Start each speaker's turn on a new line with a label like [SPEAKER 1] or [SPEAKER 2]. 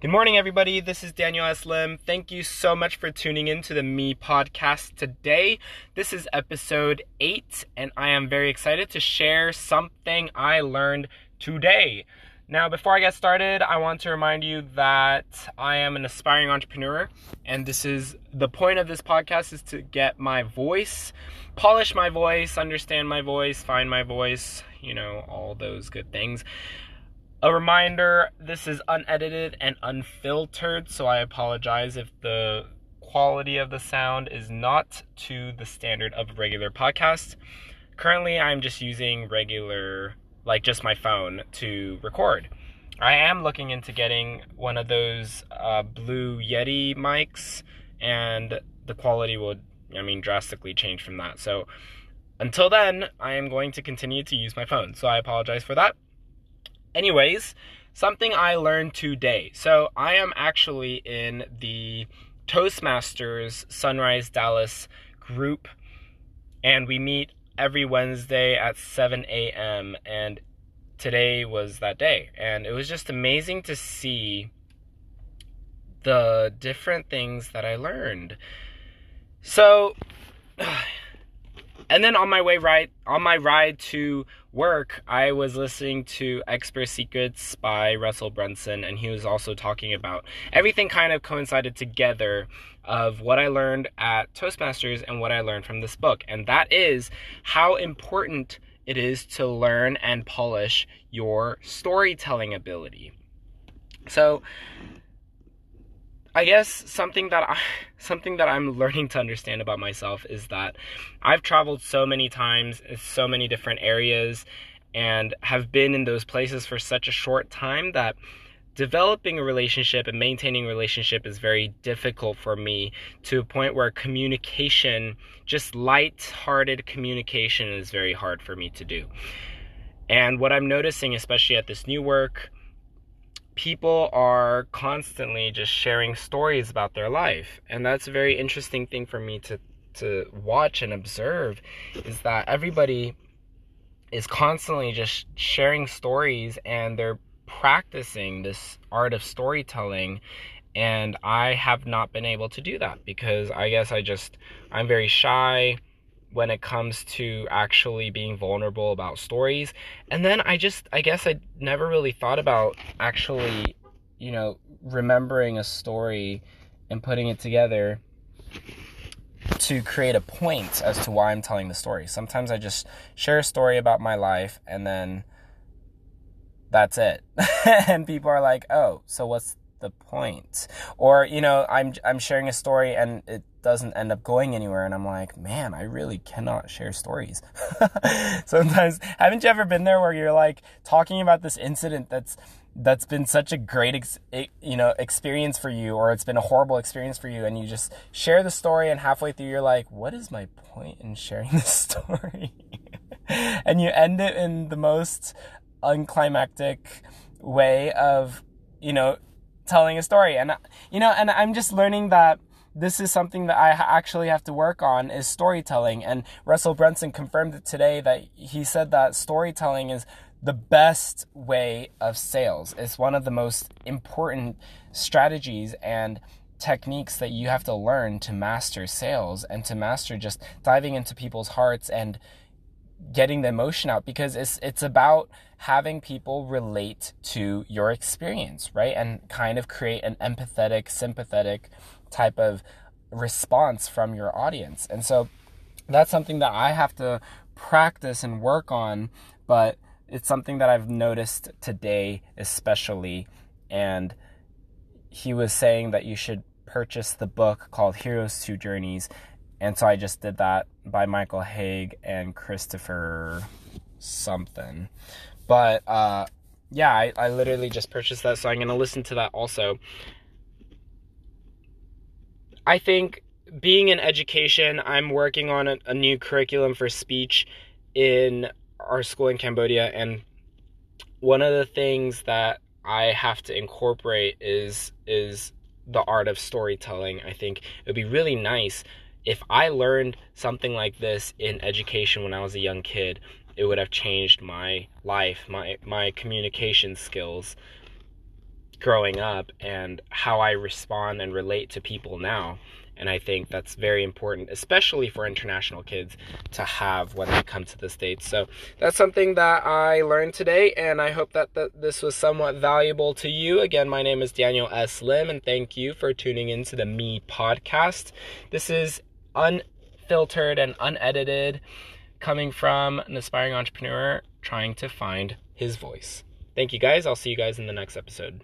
[SPEAKER 1] Good morning, everybody. This is Daniel S. Lim. Thank you so much for tuning in to the Me podcast today. This is episode eight, and I am very excited to share something I learned today. Now, before I get started, I want to remind you that I am an aspiring entrepreneur, and this is the point of this podcast is to get my voice, polish my voice, understand my voice, find my voice, you know, all those good things. A reminder this is unedited and unfiltered, so I apologize if the quality of the sound is not to the standard of regular podcasts. Currently, I'm just using regular, like just my phone to record. I am looking into getting one of those uh, blue Yeti mics, and the quality would, I mean, drastically change from that. So, until then, I am going to continue to use my phone. So, I apologize for that. Anyways, something I learned today. So I am actually in the Toastmasters Sunrise Dallas group, and we meet every Wednesday at 7 a.m. And today was that day. And it was just amazing to see the different things that I learned. So, and then on my way right on my ride to work, I was listening to Expert Secrets by Russell Brunson, and he was also talking about everything kind of coincided together of what I learned at Toastmasters and what I learned from this book. And that is how important it is to learn and polish your storytelling ability. So, I guess something that I something that I'm learning to understand about myself is that I've traveled so many times, in so many different areas and have been in those places for such a short time that developing a relationship and maintaining a relationship is very difficult for me to a point where communication, just light-hearted communication is very hard for me to do. And what I'm noticing especially at this new work people are constantly just sharing stories about their life. And that's a very interesting thing for me to to watch and observe is that everybody is constantly just sharing stories and they're practicing this art of storytelling. And I have not been able to do that because I guess I just I'm very shy when it comes to actually being vulnerable about stories. And then I just, I guess I never really thought about actually, you know, remembering a story and putting it together to create a point as to why I'm telling the story. Sometimes I just share a story about my life and then that's it. and people are like, "Oh, so what's the point?" Or, you know, I'm I'm sharing a story and it doesn't end up going anywhere and i'm like man i really cannot share stories sometimes haven't you ever been there where you're like talking about this incident that's that's been such a great ex- you know experience for you or it's been a horrible experience for you and you just share the story and halfway through you're like what is my point in sharing this story and you end it in the most unclimactic way of you know telling a story and you know and i'm just learning that this is something that I actually have to work on is storytelling. And Russell Brunson confirmed it today that he said that storytelling is the best way of sales. It's one of the most important strategies and techniques that you have to learn to master sales and to master just diving into people's hearts and getting the emotion out because it's it's about having people relate to your experience, right? And kind of create an empathetic, sympathetic type of response from your audience. And so that's something that I have to practice and work on, but it's something that I've noticed today, especially. And he was saying that you should purchase the book called Hero's Two Journeys. And so I just did that by Michael Hauge and Christopher something. But uh, yeah, I, I literally just purchased that, so I'm going to listen to that also. I think being in education, I'm working on a, a new curriculum for speech in our school in Cambodia, and one of the things that I have to incorporate is is the art of storytelling. I think it would be really nice if I learned something like this in education when I was a young kid. It would have changed my life, my my communication skills. growing up and how I respond and relate to people now. And I think that's very important, especially for international kids to have when they come to the States. So that's something that I learned today, and I hope that, that this was somewhat valuable to you. Again, my name is Daniel S. Lim, and thank you for tuning into the Me podcast. This is unfiltered and unedited, coming from an aspiring entrepreneur trying to find his voice. Thank you guys. I'll see you guys in the next episode.